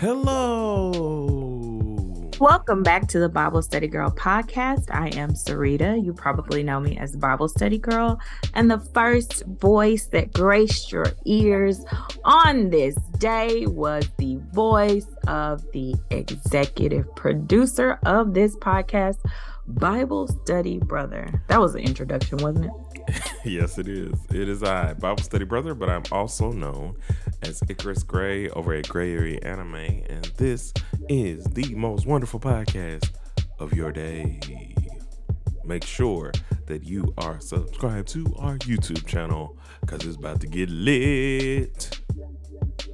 Hello. Welcome back to the Bible Study Girl podcast. I am Sarita. You probably know me as Bible Study Girl. And the first voice that graced your ears on this day was the voice of the executive producer of this podcast, Bible Study Brother. That was the introduction, wasn't it? yes, it is. It is I, Bible Study Brother, but I'm also known as Icarus Gray over at Gray Area Anime, and this is the most wonderful podcast of your day. Make sure that you are subscribed to our YouTube channel because it's about to get lit.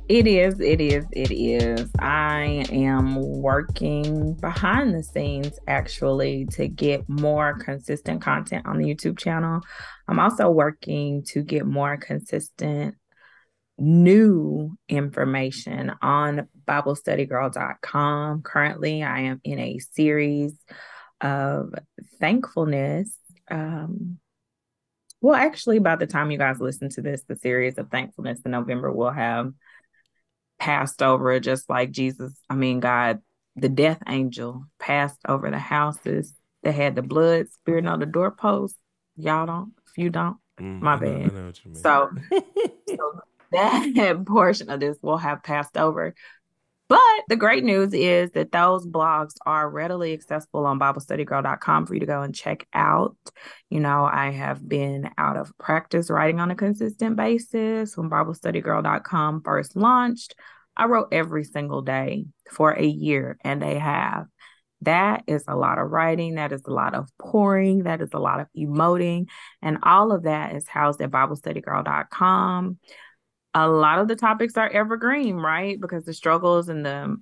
It is, it is, it is. I am working behind the scenes actually to get more consistent content on the YouTube channel. I'm also working to get more consistent new information on BibleStudyGirl.com. Currently, I am in a series of thankfulness. Um, well, actually, by the time you guys listen to this, the series of thankfulness in November will have passed over, just like Jesus, I mean, God, the death angel passed over the houses that had the blood spirit on the doorpost. Y'all don't, if you don't, mm, my bad. Know, so, so that portion of this will have passed over. But the great news is that those blogs are readily accessible on BibleStudyGirl.com for you to go and check out. You know, I have been out of practice writing on a consistent basis when BibleStudyGirl.com first launched. I wrote every single day for a year and a half. That is a lot of writing. That is a lot of pouring. That is a lot of emoting. And all of that is housed at BibleStudyGirl.com a lot of the topics are evergreen, right? Because the struggles and the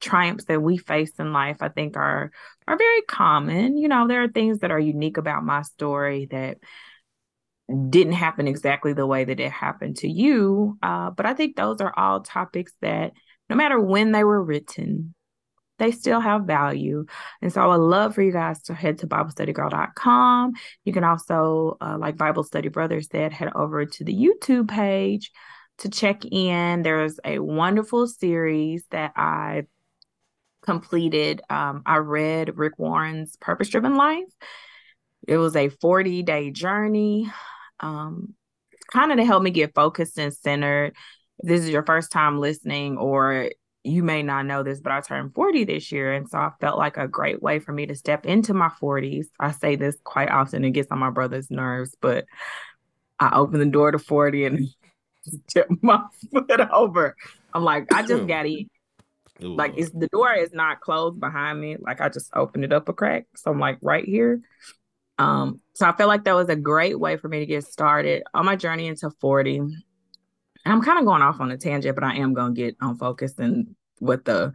triumphs that we face in life, I think, are are very common. You know, there are things that are unique about my story that didn't happen exactly the way that it happened to you. Uh, but I think those are all topics that, no matter when they were written, they still have value. And so I would love for you guys to head to BibleStudyGirl.com. You can also, uh, like Bible Study Brothers said, head over to the YouTube page to check in. There's a wonderful series that I completed. Um, I read Rick Warren's Purpose Driven Life. It was a 40 day journey, um, kind of to help me get focused and centered. If this is your first time listening, or you may not know this, but I turned 40 this year. And so I felt like a great way for me to step into my 40s. I say this quite often, it gets on my brother's nerves, but I opened the door to 40 and tip my foot over. I'm like, I just got to Like it's the door is not closed behind me. Like I just opened it up a crack. So I'm like right here. Um, so I felt like that was a great way for me to get started on my journey into 40. And I'm kind of going off on a tangent, but I am gonna get on focus and what the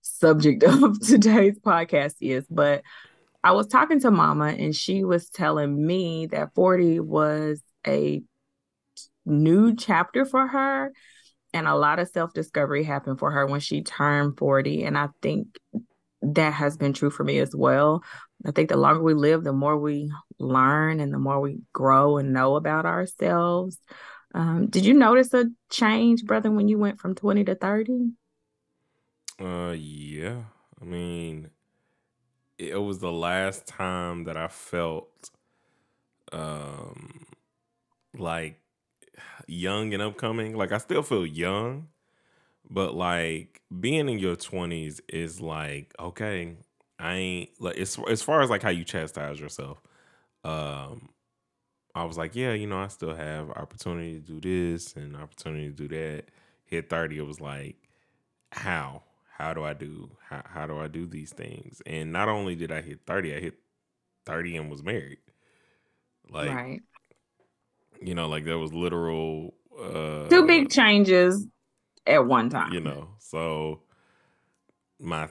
subject of today's podcast is. But I was talking to mama and she was telling me that 40 was a new chapter for her and a lot of self discovery happened for her when she turned 40 and i think that has been true for me as well. I think the longer we live the more we learn and the more we grow and know about ourselves. Um, did you notice a change brother when you went from 20 to 30 uh yeah. I mean it was the last time that i felt um like young and upcoming. Like I still feel young, but like being in your twenties is like okay, I ain't like as as far as like how you chastise yourself. Um, I was like, yeah, you know, I still have opportunity to do this and opportunity to do that. Hit thirty, it was like, how? How do I do? How how do I do these things? And not only did I hit thirty, I hit thirty and was married. Like, right you know, like there was literal uh two big changes at one time. You know, so my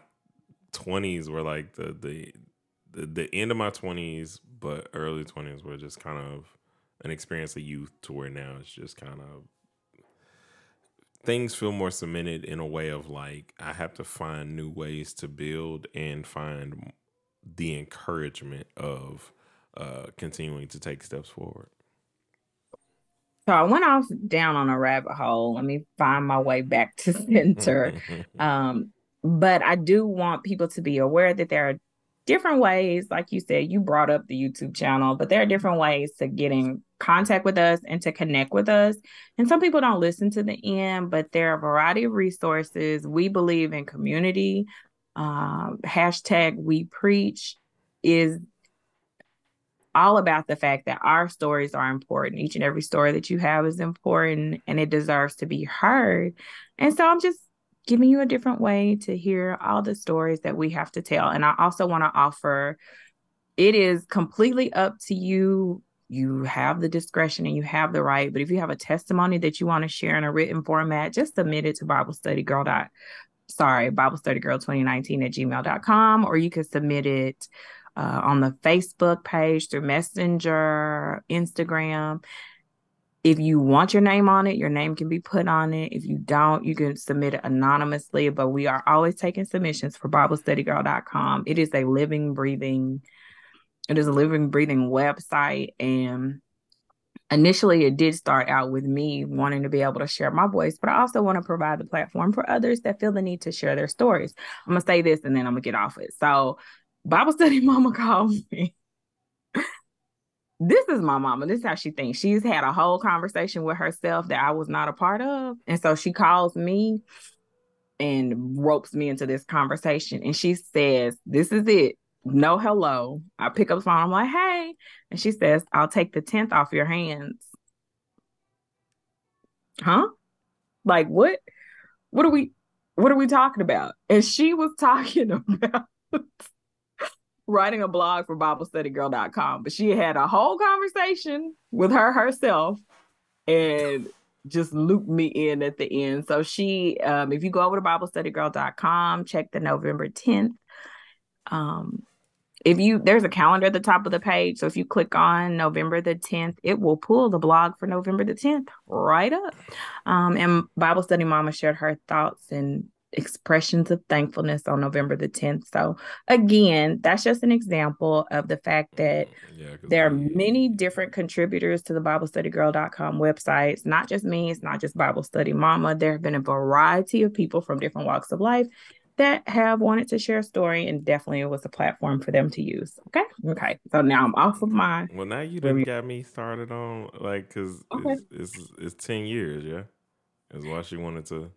twenties were like the, the the the end of my twenties, but early twenties were just kind of an experience of youth to where now it's just kind of things feel more cemented in a way of like I have to find new ways to build and find the encouragement of uh continuing to take steps forward. So I went off down on a rabbit hole. Let me find my way back to center. um, but I do want people to be aware that there are different ways, like you said, you brought up the YouTube channel, but there are different ways to get in contact with us and to connect with us. And some people don't listen to the end, but there are a variety of resources. We believe in community. Um, hashtag we preach is all about the fact that our stories are important. Each and every story that you have is important and it deserves to be heard. And so I'm just giving you a different way to hear all the stories that we have to tell. And I also want to offer it is completely up to you. You have the discretion and you have the right. But if you have a testimony that you want to share in a written format, just submit it to Bible Study Girl. Dot, sorry, Bible Study Girl 2019 at gmail.com, or you can submit it uh, on the Facebook page through Messenger, Instagram. If you want your name on it, your name can be put on it. If you don't, you can submit it anonymously. But we are always taking submissions for BibleStudyGirl.com. It is a living, breathing, it is a living, breathing website. And initially it did start out with me wanting to be able to share my voice, but I also want to provide the platform for others that feel the need to share their stories. I'm gonna say this and then I'm gonna get off it. So Bible study mama called me. this is my mama. This is how she thinks. She's had a whole conversation with herself that I was not a part of. And so she calls me and ropes me into this conversation. And she says, This is it. No hello. I pick up the phone. I'm like, Hey. And she says, I'll take the 10th off your hands. Huh? Like, what? What are we? What are we talking about? And she was talking about writing a blog for BibleStudyGirl.com, but she had a whole conversation with her herself and just looped me in at the end. So she, um, if you go over to BibleStudyGirl.com, check the November 10th. Um, if you there's a calendar at the top of the page so if you click on november the 10th it will pull the blog for november the 10th right up um, and bible study mama shared her thoughts and expressions of thankfulness on November the 10th. So, again, that's just an example of the fact that mm, yeah, there are many different contributors to the BibleStudyGirl.com website. It's not just me, it's not just Bible Study Mama. There have been a variety of people from different walks of life that have wanted to share a story, and definitely it was a platform for them to use. Okay. Okay. So now I'm off of my. Well, now you done got me started on, like, because okay. it's, it's, it's 10 years, yeah? Is why she wanted to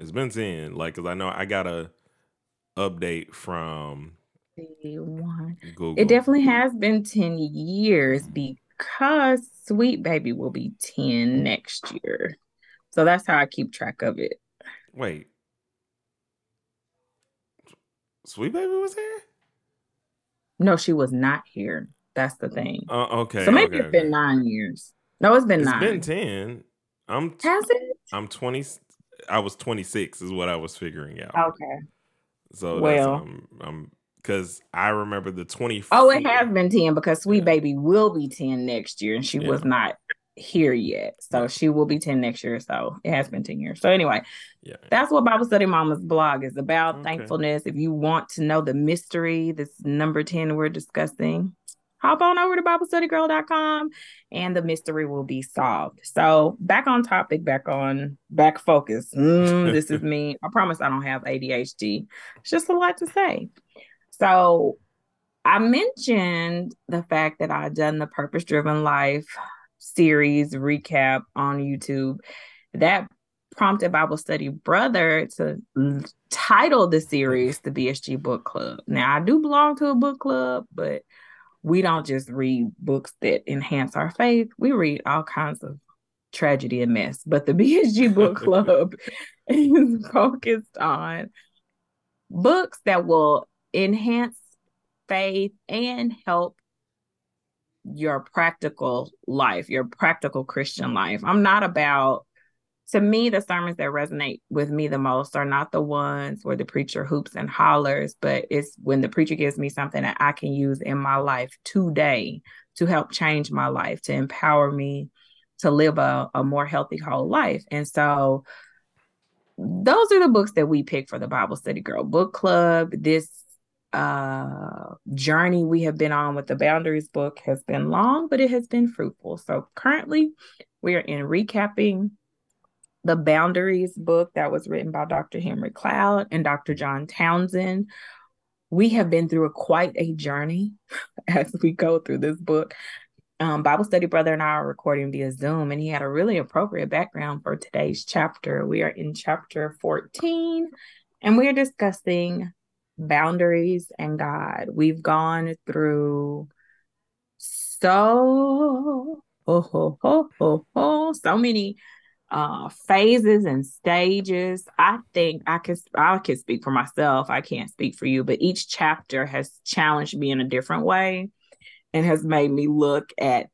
it's been ten, like, cause I know I got a update from Google. It definitely has been ten years because Sweet Baby will be ten next year. So that's how I keep track of it. Wait, Sweet Baby was here? No, she was not here. That's the thing. Uh, okay. So maybe okay, it's okay. been nine years. No, it's been it's nine. It's been ten. I'm t- has it? I'm twenty. I was 26 is what I was figuring out. Okay. So well, um, um, because I remember the 20. Oh, it has been 10 because Sweet yeah. Baby will be 10 next year, and she yeah. was not here yet. So yeah. she will be 10 next year. So it has been 10 years. So anyway, yeah. that's what Bible Study Mama's blog is about. Okay. Thankfulness. If you want to know the mystery, this number 10 we're discussing, hop on over to BibleStudyGirl.com and the mystery will be solved. So back on topic, back on back focus. Mm, this is me. I promise I don't have ADHD. It's just a lot to say. So I mentioned the fact that I'd done the Purpose Driven Life series recap on YouTube. That prompted Bible Study Brother to title the series the BSG Book Club. Now I do belong to a book club, but we don't just read books that enhance our faith. We read all kinds of tragedy and mess. But the BSG Book Club is focused on books that will enhance faith and help your practical life, your practical Christian life. I'm not about to me, the sermons that resonate with me the most are not the ones where the preacher hoops and hollers, but it's when the preacher gives me something that I can use in my life today to help change my life, to empower me to live a, a more healthy whole life. And so those are the books that we pick for the Bible Study Girl Book Club. This uh, journey we have been on with the Boundaries book has been long, but it has been fruitful. So currently, we are in recapping the Boundaries book that was written by Dr. Henry Cloud and Dr. John Townsend. We have been through a, quite a journey as we go through this book. Um, Bible study brother and I are recording via Zoom, and he had a really appropriate background for today's chapter. We are in chapter 14, and we are discussing boundaries and God. We've gone through so oh, oh, oh, oh, oh, so many uh phases and stages. I think i can i can speak for myself. I can't speak for you but each chapter has challenged me in a different way and has made me look at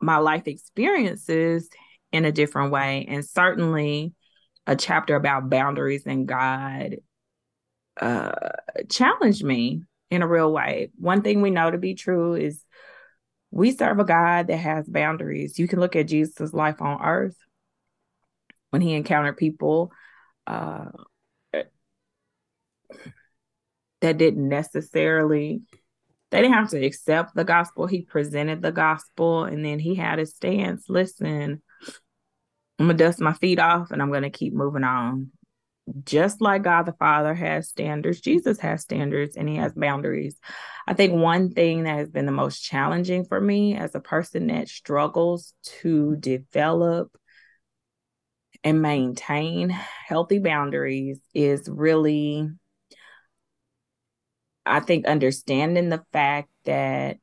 my life experiences in a different way. And certainly a chapter about boundaries and god uh challenged me in a real way. One thing we know to be true is we serve a God that has boundaries. You can look at Jesus' life on earth when he encountered people uh, that didn't necessarily they didn't have to accept the gospel. He presented the gospel and then he had his stance. Listen, I'm gonna dust my feet off and I'm gonna keep moving on just like God the Father has standards, Jesus has standards and he has boundaries. I think one thing that has been the most challenging for me as a person that struggles to develop and maintain healthy boundaries is really, I think, understanding the fact that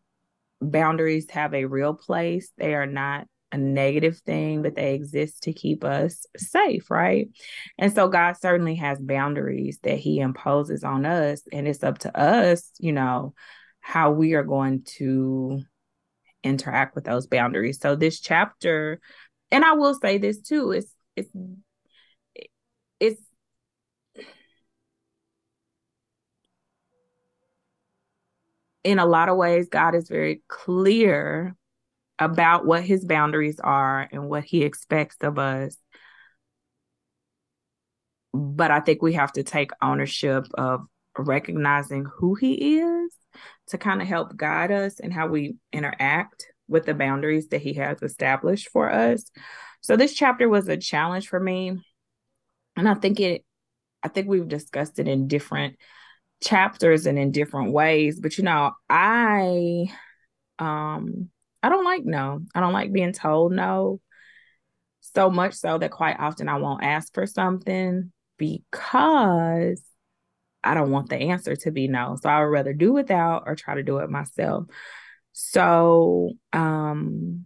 boundaries have a real place. They are not a negative thing, but they exist to keep us safe, right? And so God certainly has boundaries that He imposes on us, and it's up to us, you know, how we are going to interact with those boundaries. So this chapter, and I will say this too, it's it's it's in a lot of ways, God is very clear about what his boundaries are and what he expects of us. But I think we have to take ownership of recognizing who he is to kind of help guide us and how we interact with the boundaries that he has established for us. So this chapter was a challenge for me. And I think it I think we've discussed it in different chapters and in different ways, but you know, I um I don't like no. I don't like being told no. So much so that quite often I won't ask for something because I don't want the answer to be no. So I would rather do without or try to do it myself. So, um,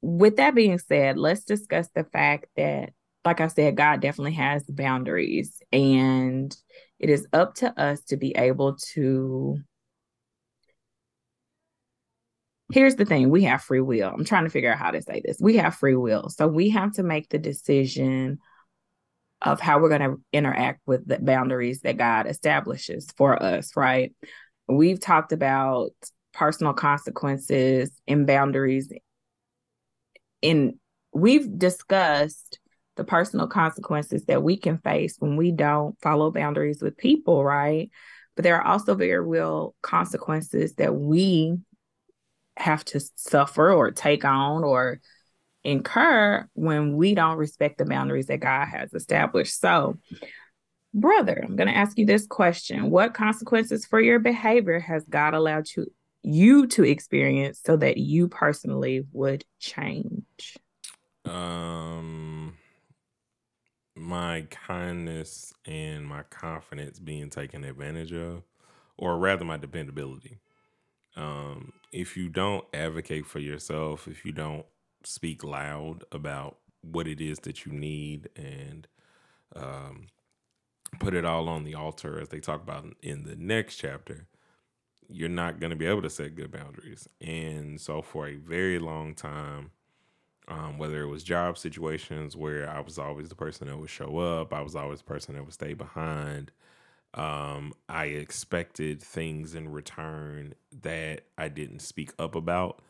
with that being said, let's discuss the fact that, like I said, God definitely has boundaries, and it is up to us to be able to here's the thing we have free will. I'm trying to figure out how to say this. We have free will. So we have to make the decision of how we're going to interact with the boundaries that God establishes for us, right? We've talked about personal consequences and boundaries in we've discussed the personal consequences that we can face when we don't follow boundaries with people, right? But there are also very real consequences that we have to suffer or take on or incur when we don't respect the boundaries that God has established. So, brother, I'm going to ask you this question. What consequences for your behavior has God allowed you you to experience so that you personally would change? Um my kindness and my confidence being taken advantage of or rather my dependability. Um, if you don't advocate for yourself, if you don't speak loud about what it is that you need and um, put it all on the altar, as they talk about in the next chapter, you're not going to be able to set good boundaries. And so, for a very long time, um, whether it was job situations where I was always the person that would show up, I was always the person that would stay behind. Um, I expected things in return that I didn't speak up about.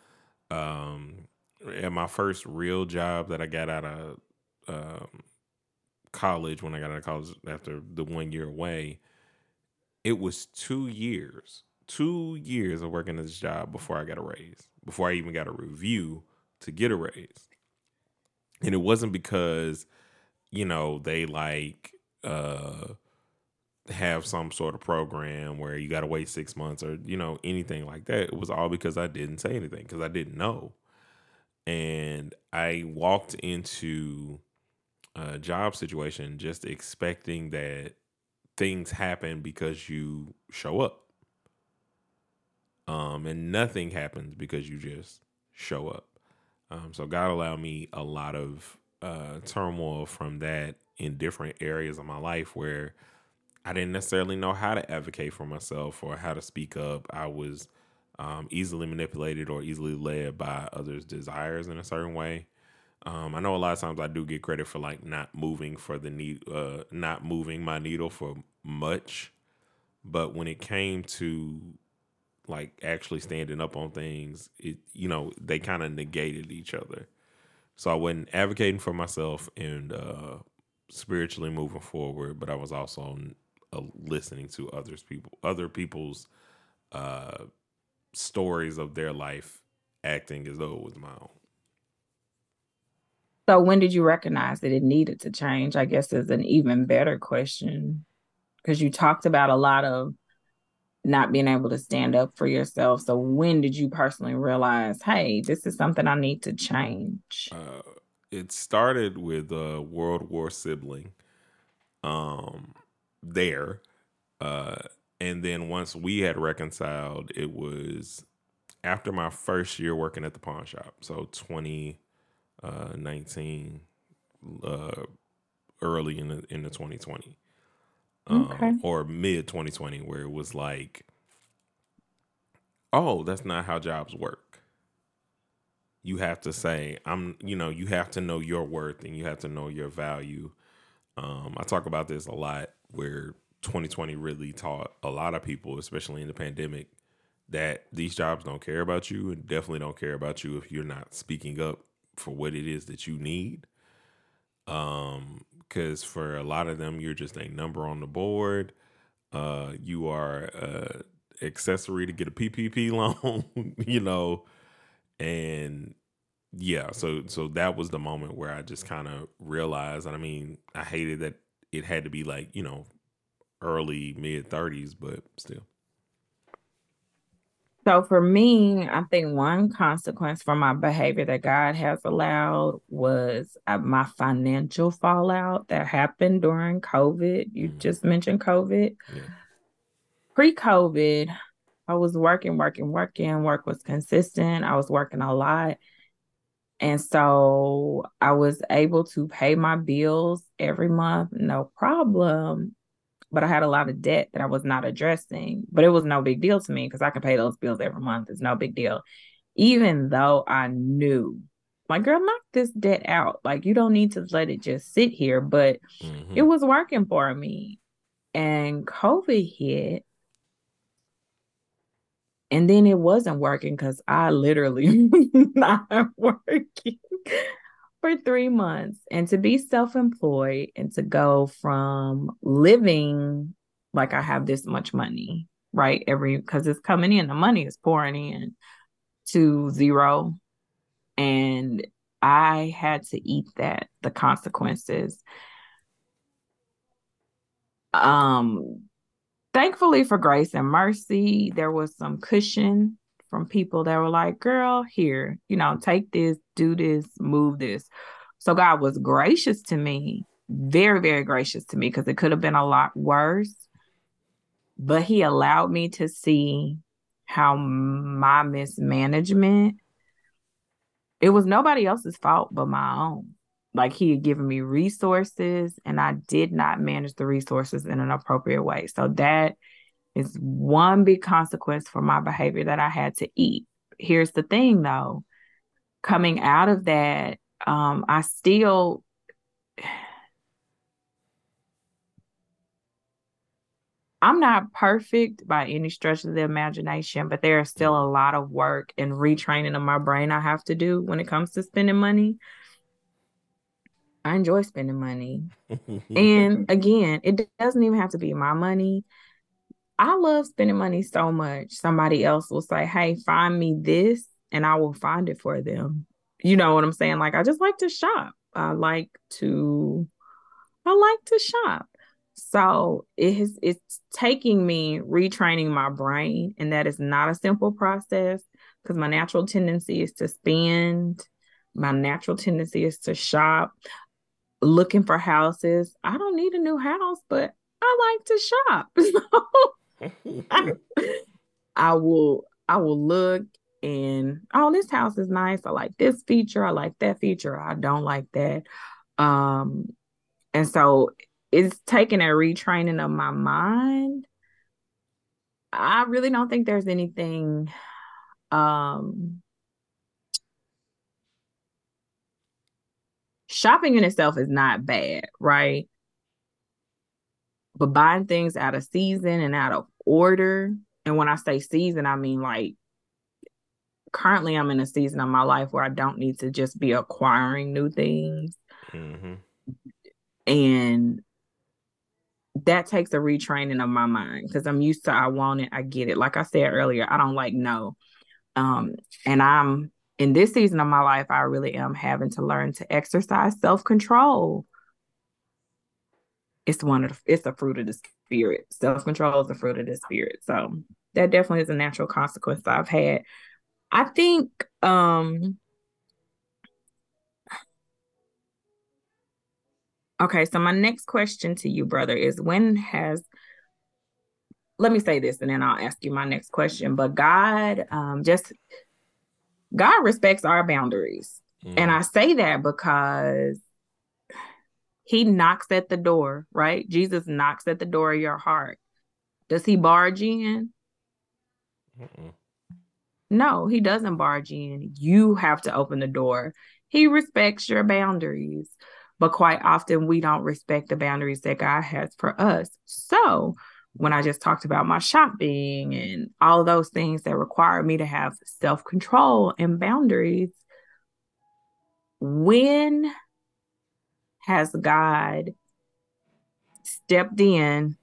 Um, at my first real job that I got out of um, college when I got out of college after the one year away, it was two years, two years of working this job before I got a raise, before I even got a review to get a raise. And it wasn't because, you know, they like uh have some sort of program where you got to wait six months or you know anything like that. It was all because I didn't say anything because I didn't know, and I walked into a job situation just expecting that things happen because you show up, um, and nothing happens because you just show up. Um, so God allowed me a lot of uh, turmoil from that in different areas of my life where I didn't necessarily know how to advocate for myself or how to speak up. I was um, easily manipulated or easily led by others' desires in a certain way. Um, I know a lot of times I do get credit for like not moving for the need, uh, not moving my needle for much, but when it came to like actually standing up on things, it you know they kind of negated each other. So I wasn't advocating for myself and uh, spiritually moving forward, but I was also uh, listening to others people other people's uh stories of their life acting as though it was my own. So when did you recognize that it needed to change i guess is an even better question. Because you talked about a lot of not being able to stand up for yourself. So when did you personally realize hey this is something i need to change? Uh, it started with a world war sibling. Um there. Uh, and then once we had reconciled, it was after my first year working at the pawn shop. So 2019, uh, uh, early in the, in the 2020. Um, okay. Or mid 2020, where it was like, oh, that's not how jobs work. You have to say, I'm, you know, you have to know your worth and you have to know your value. Um, I talk about this a lot where 2020 really taught a lot of people, especially in the pandemic, that these jobs don't care about you and definitely don't care about you if you're not speaking up for what it is that you need. Um, because for a lot of them, you're just a number on the board. Uh, you are accessory to get a PPP loan, you know, and yeah, so so that was the moment where I just kind of realized. And I mean, I hated that it had to be like you know early mid 30s but still. So for me i think one consequence for my behavior that god has allowed was uh, my financial fallout that happened during covid. You mm-hmm. just mentioned covid. Yeah. pre-covid i was working working working. Work was consistent. I was working a lot and so I was able to pay my bills every month, no problem. But I had a lot of debt that I was not addressing. But it was no big deal to me because I can pay those bills every month. It's no big deal. Even though I knew, my girl, knock this debt out. Like, you don't need to let it just sit here. But mm-hmm. it was working for me. And COVID hit and then it wasn't working because I literally not working for three months. And to be self employed and to go from living like I have this much money, right? Every because it's coming in, the money is pouring in to zero. And I had to eat that, the consequences. Um, thankfully for grace and mercy, there was some cushion from people that were like, girl, here, you know, take this, do this, move this. So God was gracious to me, very, very gracious to me because it could have been a lot worse. But He allowed me to see how my mismanagement, it was nobody else's fault but my own like he had given me resources and I did not manage the resources in an appropriate way. So that is one big consequence for my behavior that I had to eat. Here's the thing though, coming out of that, um, I still I'm not perfect by any stretch of the imagination, but there is still a lot of work and retraining of my brain I have to do when it comes to spending money I enjoy spending money. and again, it doesn't even have to be my money. I love spending money so much. Somebody else will say, Hey, find me this, and I will find it for them. You know what I'm saying? Like, I just like to shop. I like to, I like to shop. So it is it's taking me retraining my brain, and that is not a simple process because my natural tendency is to spend. My natural tendency is to shop, looking for houses. I don't need a new house, but I like to shop. So I, I will I will look and oh this house is nice. I like this feature. I like that feature. I don't like that. Um and so it's taking a retraining of my mind. I really don't think there's anything um shopping in itself is not bad, right? But buying things out of season and out of order, and when I say season, I mean like currently I'm in a season of my life where I don't need to just be acquiring new things. Mm-hmm. And that takes a retraining of my mind because I'm used to I want it, I get it. Like I said earlier, I don't like no. Um, and I'm in this season of my life, I really am having to learn to exercise self-control. It's one of the, it's a fruit of the spirit. Self-control is a fruit of the spirit. So that definitely is a natural consequence I've had. I think um Okay, so my next question to you, brother, is when has let me say this and then I'll ask you my next question. But God um just God respects our boundaries. Mm. And I say that because he knocks at the door, right? Jesus knocks at the door of your heart. Does he barge in? Mm-mm. No, he doesn't barge in. You have to open the door. He respects your boundaries, but quite often we don't respect the boundaries that God has for us. So, when I just talked about my shopping and all of those things that require me to have self control and boundaries, when has God stepped in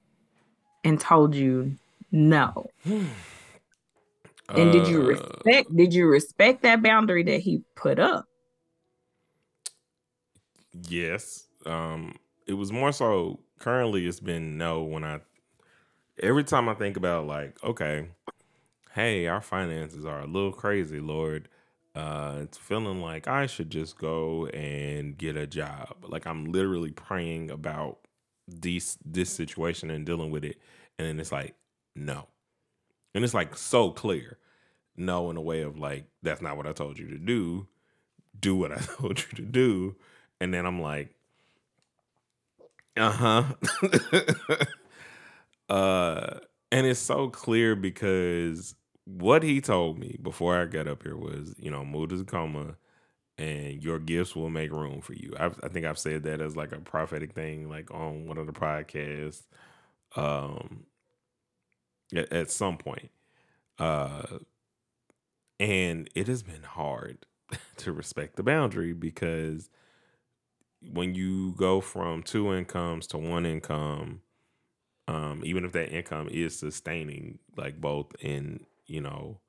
and told you no? and did you uh, respect did you respect that boundary that he put up? Yes. Um it was more so currently it's been no when I every time I think about like, okay, hey, our finances are a little crazy, Lord. Uh, it's feeling like I should just go and get a job. Like I'm literally praying about this this situation and dealing with it, and then it's like, no, and it's like so clear, no, in a way of like that's not what I told you to do. Do what I told you to do, and then I'm like, uh huh. Uh, and it's so clear because what he told me before I got up here was, you know, move Tacoma and your gifts will make room for you. I've, i think I've said that as like a prophetic thing, like on one of the podcasts, um, at, at some point. Uh, and it has been hard to respect the boundary because when you go from two incomes to one income, um, even if that income is sustaining like both in you know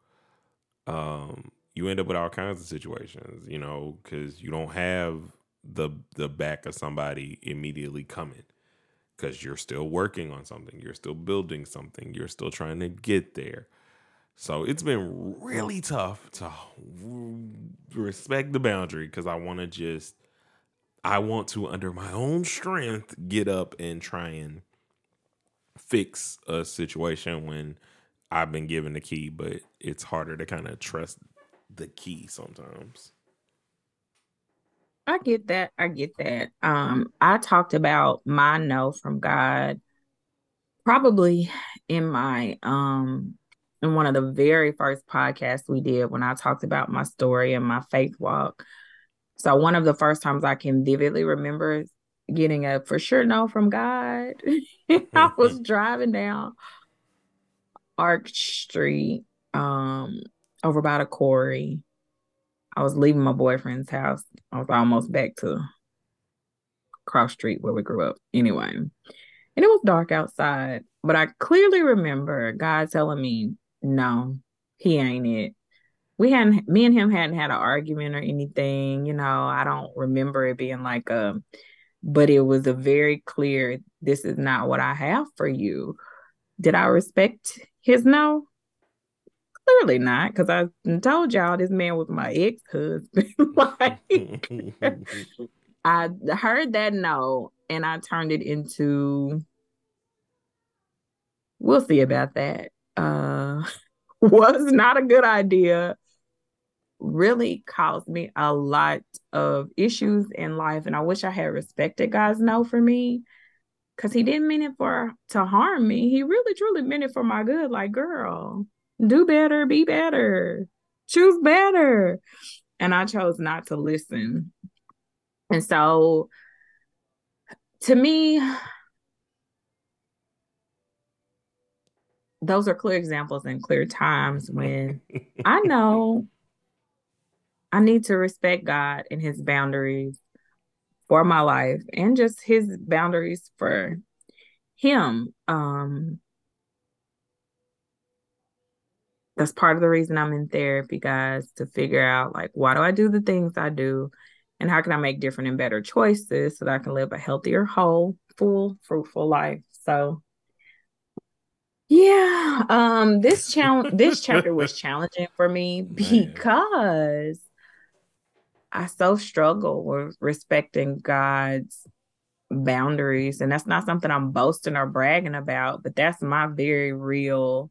um, you end up with all kinds of situations you know because you don't have the the back of somebody immediately coming because you're still working on something you're still building something you're still trying to get there. So it's been really tough to respect the boundary because i want to just i want to under my own strength get up and try and fix a situation when I've been given the key, but it's harder to kind of trust the key sometimes. I get that. I get that. Um, I talked about my no from God probably in my um in one of the very first podcasts we did when I talked about my story and my faith walk. So one of the first times I can vividly remember getting a for sure no from God. I was driving down Arch Street, um, over by the quarry. I was leaving my boyfriend's house. I was almost back to cross street where we grew up. Anyway, and it was dark outside, but I clearly remember God telling me, "No, he ain't it." We hadn't, me and him hadn't had an argument or anything. You know, I don't remember it being like a, but it was a very clear, "This is not what I have for you." Did I respect his no? Clearly not, because I told y'all this man was my ex husband. like, I heard that no, and I turned it into. We'll see about that. Uh, was not a good idea. Really caused me a lot of issues in life, and I wish I had respected God's no for me, because He didn't mean it for to harm me. He really, truly meant it for my good. Like, girl, do better, be better, choose better. And I chose not to listen. And so to me, those are clear examples and clear times when I know I need to respect God and his boundaries for my life and just his boundaries for him. Um that's part of the reason I'm in therapy, guys, to figure out like why do I do the things I do and how can I make different and better choices so that I can live a healthier, whole, full, fruitful life. So yeah, um this challenge this chapter was challenging for me because I so struggle with respecting God's boundaries and that's not something I'm boasting or bragging about, but that's my very real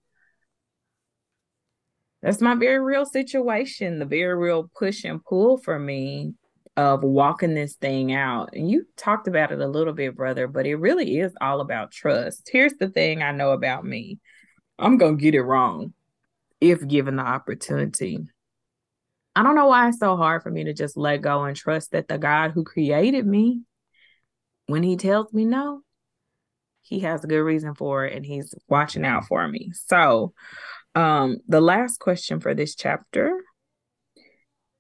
that's my very real situation, the very real push and pull for me of walking this thing out. And you talked about it a little bit, brother, but it really is all about trust. Here's the thing I know about me I'm going to get it wrong if given the opportunity. I don't know why it's so hard for me to just let go and trust that the God who created me, when he tells me no, he has a good reason for it and he's watching out for me. So, um, the last question for this chapter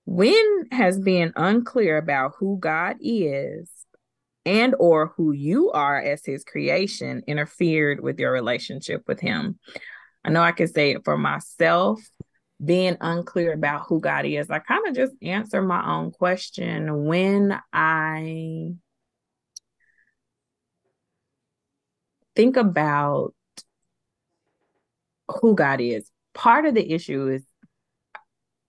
when has being unclear about who God is and or who you are as his creation interfered with your relationship with him? I know I can say it for myself, being unclear about who God is. I kind of just answer my own question when I think about who God is. Part of the issue is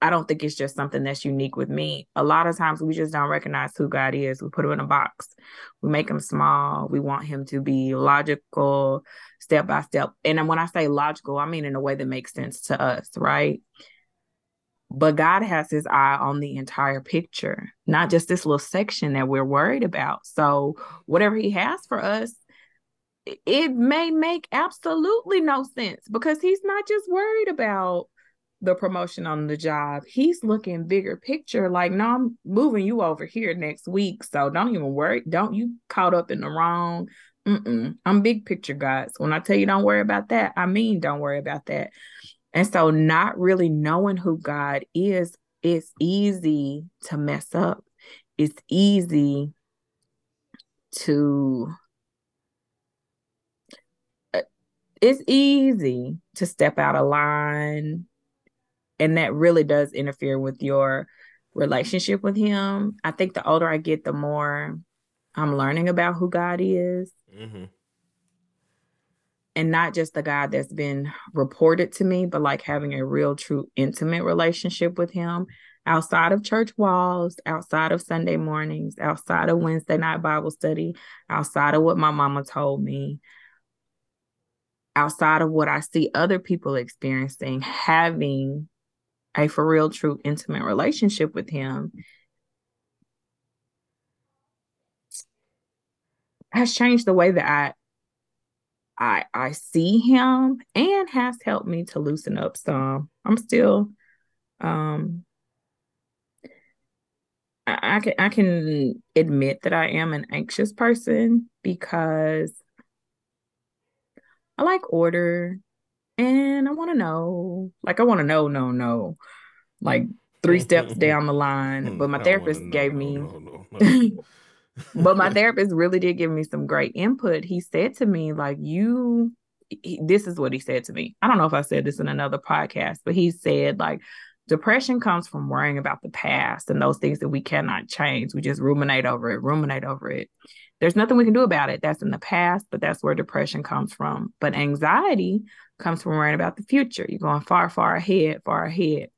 I don't think it's just something that's unique with me. A lot of times we just don't recognize who God is. We put him in a box. We make him small. We want him to be logical, step by step. And when I say logical, I mean in a way that makes sense to us, right? But God has his eye on the entire picture, not just this little section that we're worried about. So, whatever he has for us, it may make absolutely no sense because he's not just worried about the promotion on the job. He's looking bigger picture, like, no, I'm moving you over here next week. So don't even worry. Don't you caught up in the wrong. Mm-mm. I'm big picture, guys. When I tell you don't worry about that, I mean don't worry about that. And so, not really knowing who God is, it's easy to mess up. It's easy to uh, it's easy to step out of line and that really does interfere with your relationship with him i think the older i get the more i'm learning about who god is mm-hmm. and not just the god that's been reported to me but like having a real true intimate relationship with him outside of church walls outside of sunday mornings outside of wednesday night bible study outside of what my mama told me outside of what I see other people experiencing, having a for real, true, intimate relationship with Him has changed the way that I I I see him and has helped me to loosen up some. I'm still um I, I can I can admit that I am an anxious person because I like order and I want to know. Like, I want to know, no, no. Like, three steps down the line. But my therapist gave me. but my therapist really did give me some great input. He said to me, like, you, he, this is what he said to me. I don't know if I said this in another podcast, but he said, like, depression comes from worrying about the past and those things that we cannot change. We just ruminate over it, ruminate over it. There's nothing we can do about it. That's in the past, but that's where depression comes from. But anxiety comes from worrying about the future. You're going far, far ahead, far ahead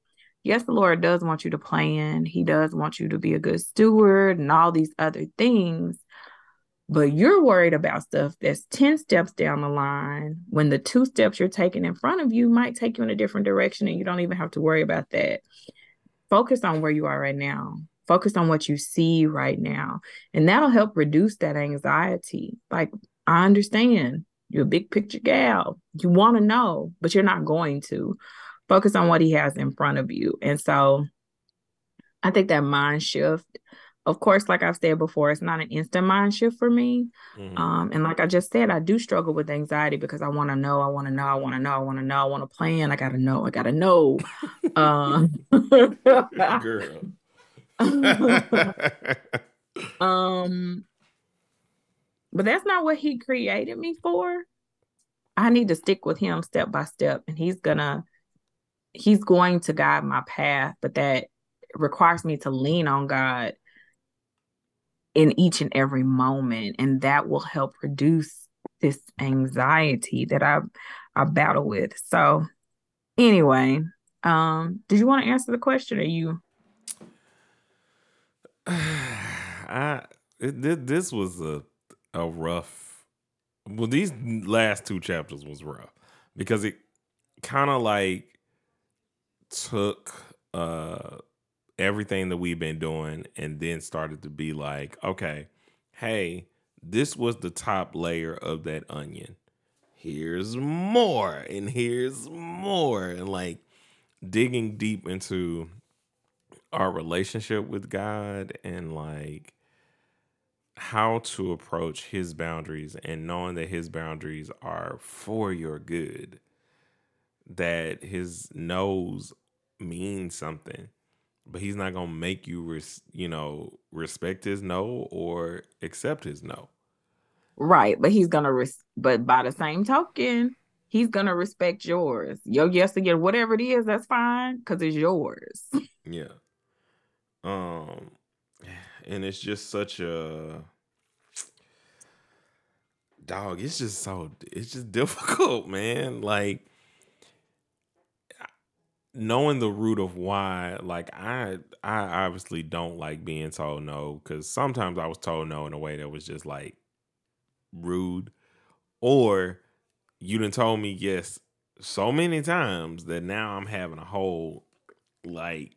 yes, the Lord does want you to plan. He does want you to be a good steward and all these other things. But you're worried about stuff that's 10 steps down the line when the two steps you're taking in front of you might take you in a different direction and you don't even have to worry about that. Focus on where you are right now. Focus on what you see right now. And that'll help reduce that anxiety. Like, I understand you're a big picture gal. You want to know, but you're not going to focus on what he has in front of you. And so I think that mind shift, of course, like I've said before, it's not an instant mind shift for me. Mm-hmm. Um, and like I just said, I do struggle with anxiety because I want to know, I want to know, I want to know, I want to know, I want to plan, I gotta know, I gotta know. um, Girl. um, but that's not what he created me for. I need to stick with him step by step, and he's gonna he's going to guide my path, but that requires me to lean on God in each and every moment. And that will help reduce this anxiety that I I battle with. So anyway, um, did you want to answer the question or you I it, this was a a rough well these last two chapters was rough because it kind of like took uh everything that we've been doing and then started to be like, okay, hey, this was the top layer of that onion. Here's more and here's more and like digging deep into our relationship with God and like how to approach his boundaries and knowing that his boundaries are for your good that his no's means something but he's not gonna make you res- you know respect his no or accept his no. Right but he's gonna res- but by the same token he's gonna respect yours. Your yes again whatever it is that's fine because it's yours. Yeah. Um and it's just such a dog it's just so it's just difficult man. Like knowing the root of why like i i obviously don't like being told no because sometimes i was told no in a way that was just like rude. Or you done told me yes so many times that now i'm having a whole like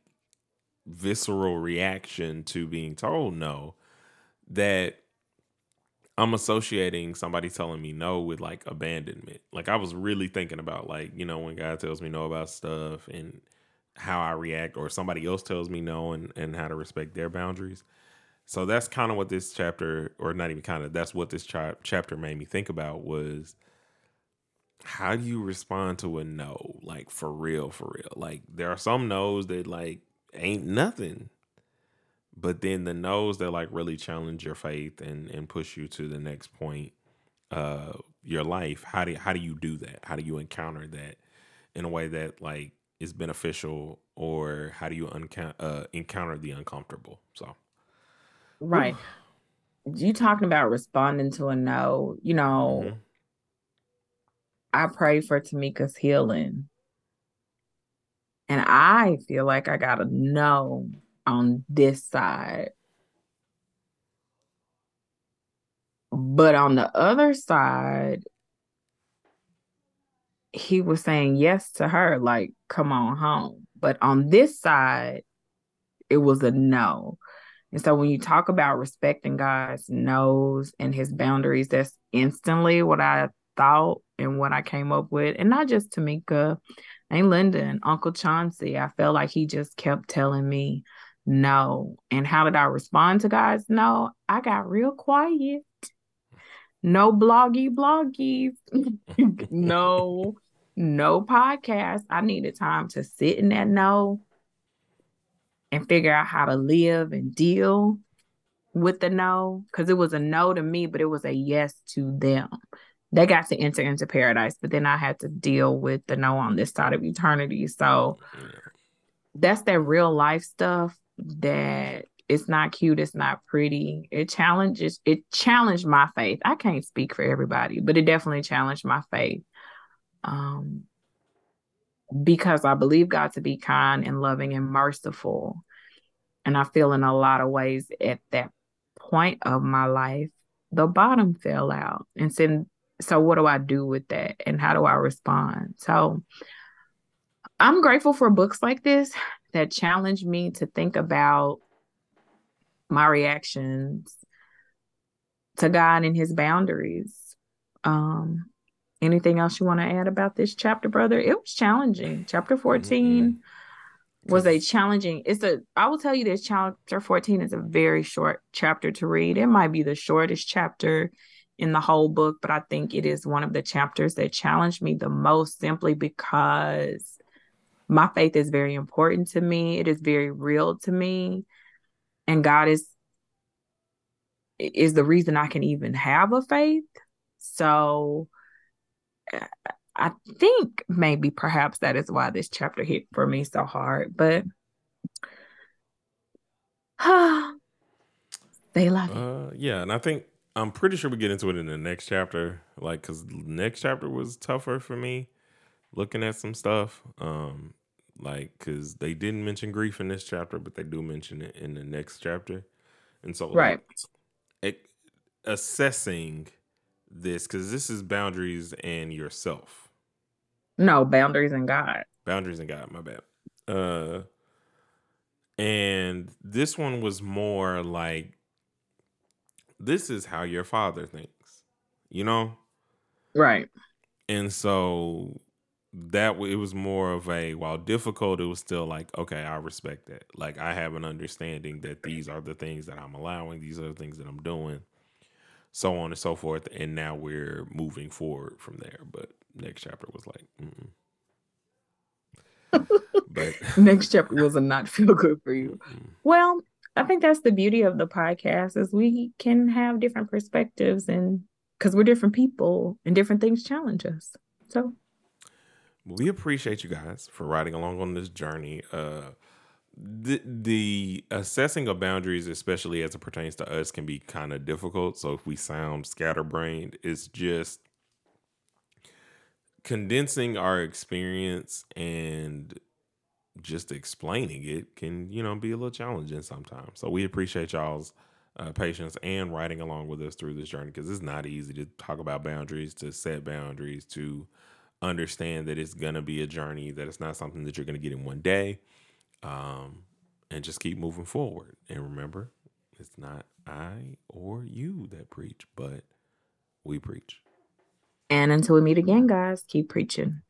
visceral reaction to being told no that I'm associating somebody telling me no with like abandonment. Like I was really thinking about like, you know, when God tells me no about stuff and how I react or somebody else tells me no and, and how to respect their boundaries. So that's kind of what this chapter or not even kind of that's what this cha- chapter made me think about was how do you respond to a no? Like for real, for real. Like there are some no's that like ain't nothing but then the no's that like really challenge your faith and and push you to the next point uh your life how do how do you do that? How do you encounter that in a way that like is beneficial or how do you unca- uh, encounter the uncomfortable? So. Right. You talking about responding to a no you know mm-hmm. i pray for tamika's healing. And i feel like i got a no on this side. But on the other side, he was saying yes to her, like, come on home. But on this side, it was a no. And so when you talk about respecting God's no's and his boundaries, that's instantly what I thought and what I came up with. And not just Tamika and Linda and Uncle Chauncey. I felt like he just kept telling me, no. And how did I respond to guys? No, I got real quiet. No bloggy bloggies. no, no podcast. I needed time to sit in that no and figure out how to live and deal with the no because it was a no to me, but it was a yes to them. They got to enter into paradise, but then I had to deal with the no on this side of eternity. So that's that real life stuff that it's not cute, it's not pretty. It challenges it challenged my faith. I can't speak for everybody, but it definitely challenged my faith. Um because I believe God to be kind and loving and merciful. And I feel in a lot of ways at that point of my life, the bottom fell out. And so, so what do I do with that? And how do I respond? So I'm grateful for books like this that challenged me to think about my reactions to God and his boundaries. Um, anything else you want to add about this chapter, brother? It was challenging. Chapter 14 mm-hmm. was a challenging. It's a I will tell you this chapter 14 is a very short chapter to read. It might be the shortest chapter in the whole book, but I think it is one of the chapters that challenged me the most simply because my faith is very important to me. It is very real to me. And God is is the reason I can even have a faith. So I think maybe perhaps that is why this chapter hit for me so hard. But they love uh, yeah, and I think I'm pretty sure we get into it in the next chapter, like because next chapter was tougher for me, looking at some stuff. Um, like because they didn't mention grief in this chapter, but they do mention it in the next chapter, and so right, like, assessing this because this is boundaries and yourself. No, boundaries and God. Boundaries and God, my bad. Uh and this one was more like this is how your father thinks. You know? Right. And so that it was more of a while difficult it was still like okay i respect that like i have an understanding that these are the things that i'm allowing these are the things that i'm doing so on and so forth. And now we're moving forward from there. But next chapter was like, but next chapter was a not feel good for you. Mm-hmm. Well, I think that's the beauty of the podcast is we can have different perspectives and because we're different people and different things challenge us. So we appreciate you guys for riding along on this journey. Uh the the assessing of boundaries, especially as it pertains to us, can be kind of difficult. So if we sound scatterbrained, it's just condensing our experience and just explaining it can you know be a little challenging sometimes. So we appreciate y'all's uh, patience and riding along with us through this journey because it's not easy to talk about boundaries, to set boundaries, to understand that it's gonna be a journey, that it's not something that you're gonna get in one day um, and just keep moving forward. And remember, it's not I or you that preach, but we preach. And until we meet again, guys, keep preaching.